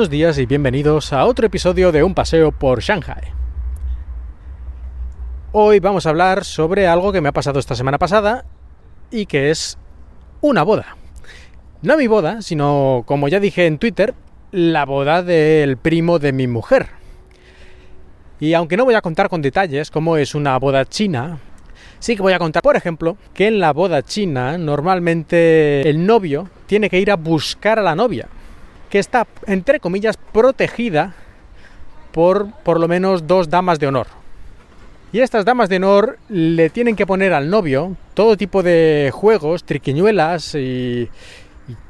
Buenos días y bienvenidos a otro episodio de Un paseo por Shanghai. Hoy vamos a hablar sobre algo que me ha pasado esta semana pasada y que es una boda. No mi boda, sino, como ya dije en Twitter, la boda del primo de mi mujer. Y aunque no voy a contar con detalles cómo es una boda china, sí que voy a contar, por ejemplo, que en la boda china normalmente el novio tiene que ir a buscar a la novia, que está, entre comillas, protegida por por lo menos dos damas de honor. Y estas damas de honor le tienen que poner al novio todo tipo de juegos, triquiñuelas y,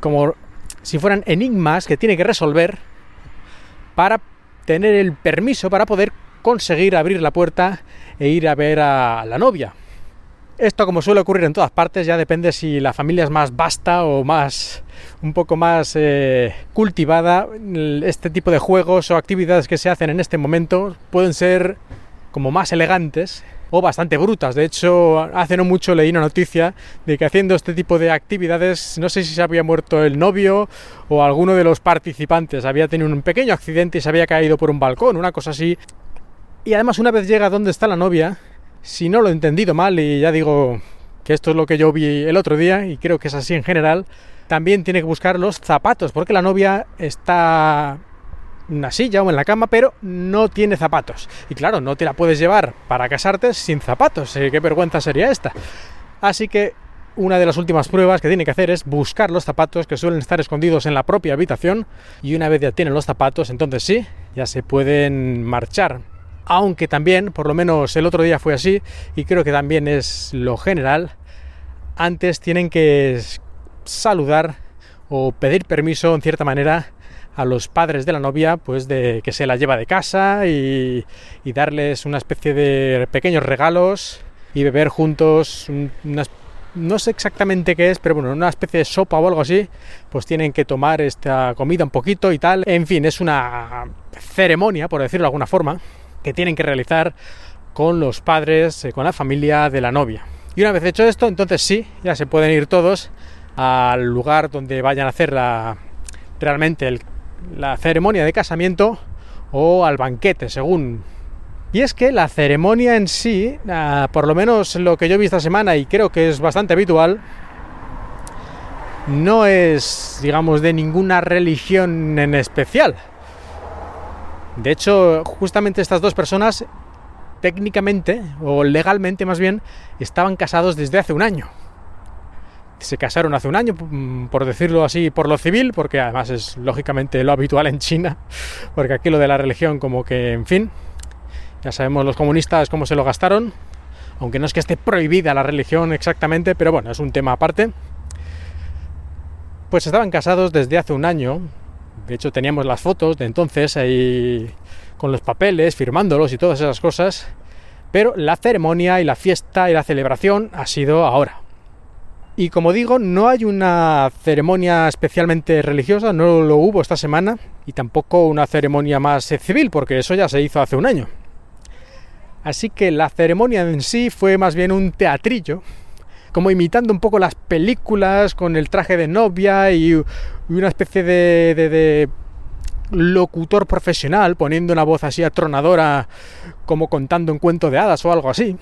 como si fueran enigmas que tiene que resolver para tener el permiso para poder conseguir abrir la puerta e ir a ver a la novia. Esto, como suele ocurrir en todas partes, ya depende si la familia es más vasta o más un poco más eh, cultivada. Este tipo de juegos o actividades que se hacen en este momento pueden ser como más elegantes o bastante brutas. De hecho, hace no mucho leí una noticia de que haciendo este tipo de actividades, no sé si se había muerto el novio o alguno de los participantes, había tenido un pequeño accidente y se había caído por un balcón, una cosa así. Y además una vez llega donde está la novia, si no lo he entendido mal, y ya digo que esto es lo que yo vi el otro día, y creo que es así en general, también tiene que buscar los zapatos, porque la novia está en una silla o en la cama, pero no tiene zapatos. Y claro, no te la puedes llevar para casarte sin zapatos. ¿Qué vergüenza sería esta? Así que una de las últimas pruebas que tiene que hacer es buscar los zapatos que suelen estar escondidos en la propia habitación y una vez ya tienen los zapatos, entonces sí, ya se pueden marchar aunque también, por lo menos el otro día fue así, y creo que también es lo general, antes tienen que saludar o pedir permiso en cierta manera a los padres de la novia, pues de que se la lleva de casa y, darles una especie de pequeños regalos y beber juntos unas no sé exactamente qué es, pero bueno, una especie de sopa o algo así, pues tienen que tomar esta comida un poquito y tal. En fin, es una ceremonia, por decirlo de alguna forma, que tienen que realizar con los padres, eh, con la familia de la novia. Y una vez hecho esto, entonces sí, ya se pueden ir todos al lugar donde vayan a hacer la, realmente la ceremonia de casamiento o al banquete, según. Y es que la ceremonia en sí, ah, por lo menos lo que yo vi esta semana y creo que es bastante habitual, no es, digamos, de ninguna religión en especial. De hecho, justamente estas dos personas, técnicamente, o legalmente más bien, estaban casados desde hace un año. Se casaron hace un año, mm, por decirlo así, por lo civil, porque además es lógicamente lo habitual en China, porque aquí lo de la religión como que, en fin, ya sabemos los comunistas cómo se lo gastaron, aunque no es que esté prohibida la religión exactamente, pero bueno, es un tema aparte. Pues estaban casados desde hace un año, de hecho, teníamos las fotos de entonces ahí con los papeles, firmándolos y todas esas cosas. Pero la ceremonia y la fiesta y la celebración ha sido ahora. Y como digo, no hay una ceremonia especialmente religiosa, no lo hubo esta semana, y tampoco una ceremonia más civil, porque eso ya se hizo hace un año. Así que la ceremonia en sí fue más bien un teatrillo, como imitando un poco las películas con el traje de novia y una especie de, de, de locutor profesional poniendo una voz así atronadora como contando un cuento de hadas o algo así.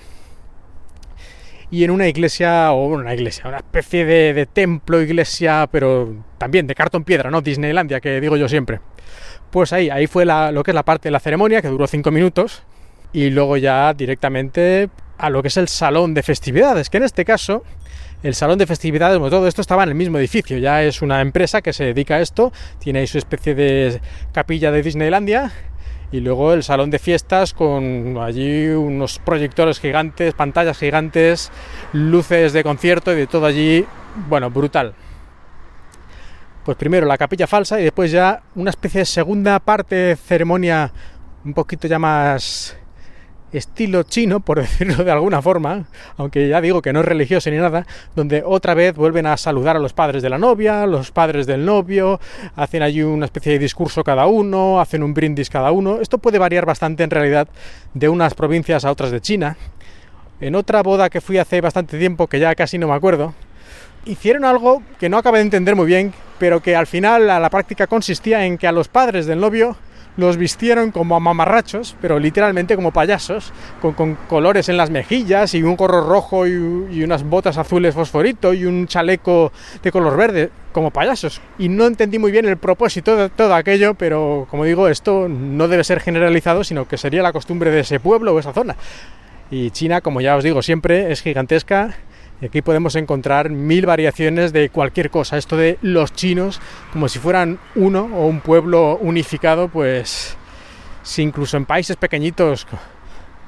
Y en una iglesia, o una iglesia, una especie de, de templo, iglesia, pero también de cartón piedra, ¿no? Disneylandia, que digo yo siempre. Pues ahí, ahí fue la, lo que es la parte de la ceremonia, que duró cinco minutos, y luego ya directamente a lo que es el salón de festividades, que en este caso el salón de festividades, bueno, todo esto estaba en el mismo edificio, ya es una empresa que se dedica a esto, tiene ahí su especie de capilla de Disneylandia y luego el salón de fiestas con allí unos proyectores gigantes, pantallas gigantes, luces de concierto y de todo allí, bueno, brutal. Pues primero la capilla falsa y después ya una especie de segunda parte de ceremonia un poquito ya más estilo chino, por decirlo de alguna forma, aunque ya digo que no es religioso ni nada, donde otra vez vuelven a saludar a los padres de la novia, los padres del novio, hacen allí una especie de discurso cada uno, hacen un brindis cada uno. Esto puede variar bastante en realidad de unas provincias a otras de China. En otra boda que fui hace bastante tiempo, que ya casi no me acuerdo, hicieron algo que no acabé de entender muy bien, pero que al final a la práctica consistía en que a los padres del novio los vistieron como a mamarrachos, pero literalmente como payasos, con, colores en las mejillas y un gorro rojo y, y, unas botas azules fosforito y un chaleco de color verde, como payasos. Y no entendí muy bien el propósito de todo aquello, pero como digo, esto no debe ser generalizado, sino que sería la costumbre de ese pueblo o esa zona. Y China, como ya os digo siempre, es gigantesca y aquí podemos encontrar mil variaciones de cualquier cosa. Esto de los chinos, como si fueran uno o un pueblo unificado, pues si incluso en países pequeñitos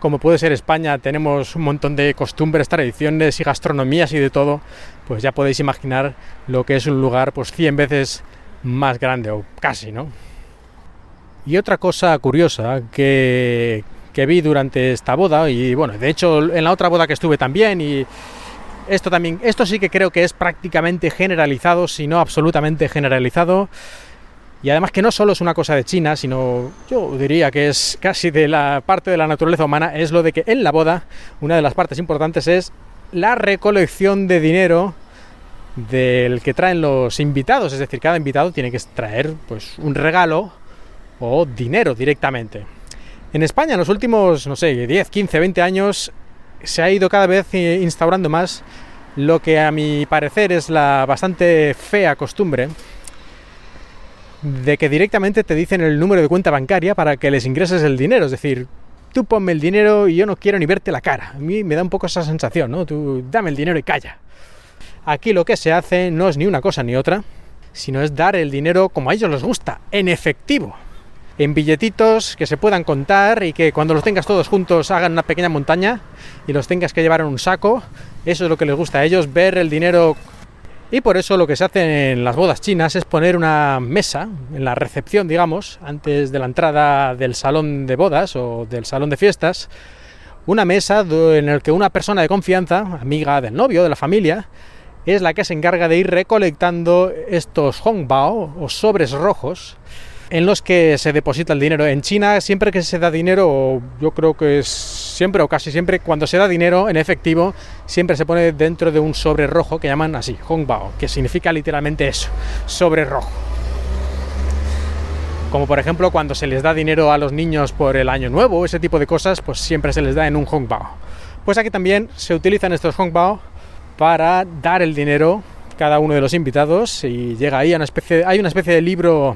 como puede ser España tenemos un montón de costumbres, tradiciones y gastronomías y de todo, pues ya podéis imaginar lo que es un lugar pues 100 veces más grande o casi, ¿no? Y otra cosa curiosa que, que vi durante esta boda y bueno, de hecho en la otra boda que estuve también y esto también, esto sí que creo que es prácticamente generalizado, si no absolutamente generalizado. Y además que no solo es una cosa de China, sino yo diría que es casi de la parte de la naturaleza humana, es lo de que en la boda una de las partes importantes es la recolección de dinero del que traen los invitados, es decir, cada invitado tiene que traer pues un regalo o dinero directamente. En España en los últimos, no sé, 10, 15, 20 años se ha ido cada vez eh, instaurando más lo que a mi parecer es la bastante fea costumbre de que directamente te dicen el número de cuenta bancaria para que les ingreses el dinero. Es decir, tú ponme el dinero y yo no quiero ni verte la cara. A mí me da un poco esa sensación, ¿no? Tú dame el dinero y calla. Aquí lo que se hace no es ni una cosa ni otra, sino es dar el dinero como a ellos les gusta, en efectivo en billetitos que se puedan contar y que cuando los tengas todos juntos hagan una pequeña montaña y los tengas que llevar en un saco. Eso es lo que les gusta a ellos, ver el dinero. Y por eso lo que se hace en las bodas chinas es poner una mesa en la recepción, digamos, antes de la entrada del salón de bodas o del salón de fiestas, una mesa en la que una persona de confianza, amiga del novio, de la familia, es la que se encarga de ir recolectando estos hongbao o sobres rojos en los que se deposita el dinero. En China, siempre que se da dinero, yo creo que es siempre o casi siempre, cuando se da dinero en efectivo, siempre se pone dentro de un sobre rojo que llaman así, Hongbao, que significa literalmente eso, sobre rojo. Como por ejemplo cuando se les da dinero a los niños por el año nuevo, ese tipo de cosas, pues siempre se les da en un Hongbao. Pues aquí también se utilizan estos Hongbao para dar el dinero cada uno de los invitados y llega ahí a una especie, hay una especie de libro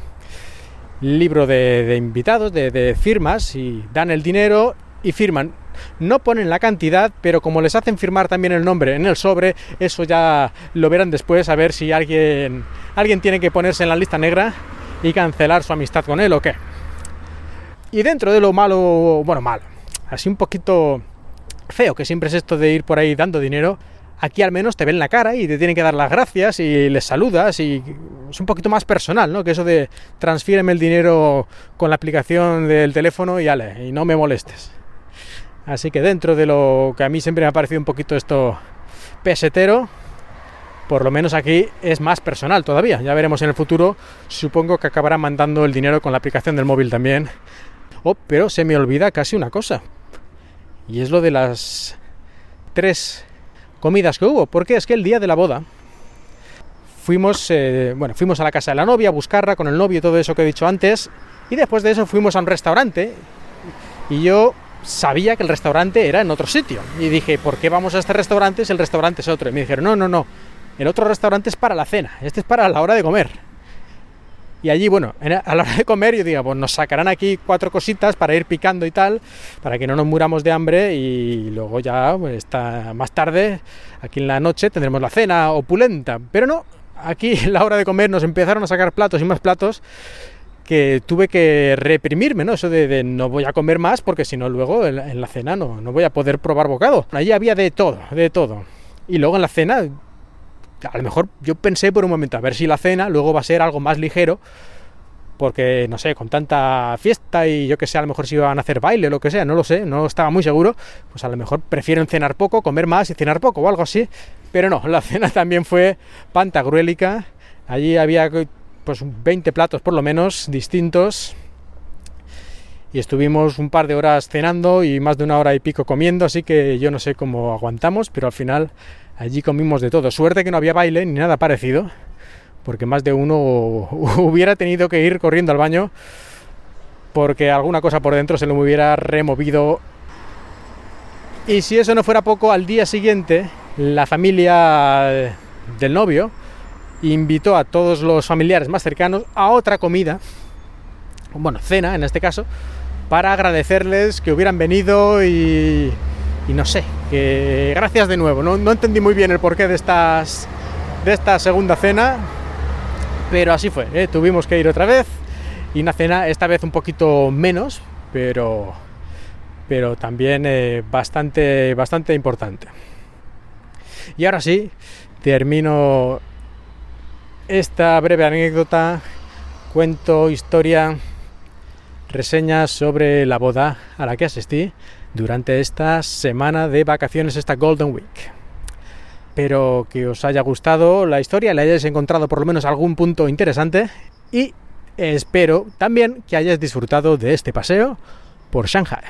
libro de, invitados, de, firmas, y dan el dinero y firman. No ponen la cantidad, pero como les hacen firmar también el nombre en el sobre, eso ya lo verán después a ver si alguien, alguien tiene que ponerse en la lista negra y cancelar su amistad con él o qué. Y dentro de lo malo, bueno, malo, así un poquito feo que siempre es esto de ir por ahí dando dinero, Aquí al menos te ven la cara y te tienen que dar las gracias y les saludas y es un poquito más personal, ¿no? Que eso de transfíreme el dinero con la aplicación del teléfono y ale, y no me molestes. Así que dentro de lo que a mí siempre me ha parecido un poquito esto pesetero, por lo menos aquí es más personal todavía. Ya veremos en el futuro, supongo que acabarán mandando el dinero con la aplicación del móvil también. Oh, pero se me olvida casi una cosa. Y es lo de las tres comidas que hubo, porque es que el día de la boda fuimos, eh, bueno, fuimos a la casa de la novia a buscarla con el novio y todo eso que he dicho antes, y después de eso fuimos a un restaurante y yo sabía que el restaurante era en otro sitio y dije, ¿por qué vamos a este restaurante si el restaurante es otro? Y me dijeron, no, no, no, el otro restaurante es para la cena, este es para la hora de comer. Y allí, bueno, a la hora de comer yo digo, pues nos sacarán aquí cuatro cositas para ir picando y tal, para que no nos muramos de hambre y luego ya, pues, está más tarde, aquí en la noche, tendremos la cena opulenta. Pero no, aquí en la hora de comer nos empezaron a sacar platos y más platos que tuve que reprimirme, ¿no? Eso de, no voy a comer más porque si no luego en la, cena no, no voy a poder probar bocado. Allí había de todo, de todo. Y luego en la cena a lo mejor yo pensé por un momento a ver si la cena luego va a ser algo más ligero, porque no sé, con tanta fiesta y yo que sé, a lo mejor si iban a hacer baile o lo que sea, no lo sé, no estaba muy seguro, pues a lo mejor prefieren cenar poco, comer más y cenar poco o algo así, pero no, la cena también fue pantagruélica, allí había pues 20 platos por lo menos distintos y estuvimos un par de horas cenando y más de una hora y pico comiendo, así que yo no sé cómo aguantamos, pero al final allí comimos de todo. Suerte que no había baile ni nada parecido, porque más de uno hubiera tenido que ir corriendo al baño porque alguna cosa por dentro se lo hubiera removido. Y si eso no fuera poco, al día siguiente la familia del novio invitó a todos los familiares más cercanos a otra comida, bueno, cena en este caso, para agradecerles que hubieran venido y, no sé, que gracias de nuevo. No, entendí muy bien el porqué de, estas, de esta segunda cena, pero así fue, ¿eh? tuvimos que ir otra vez y una cena esta vez un poquito menos, pero, pero también eh, bastante, bastante importante. Y ahora sí, termino esta breve anécdota, cuento, historia, reseñas sobre la boda a la que asistí durante esta semana de vacaciones, esta Golden Week. Espero que os haya gustado la historia, le hayáis encontrado por lo menos algún punto interesante y Espero también que hayas disfrutado de este paseo por Shanghai.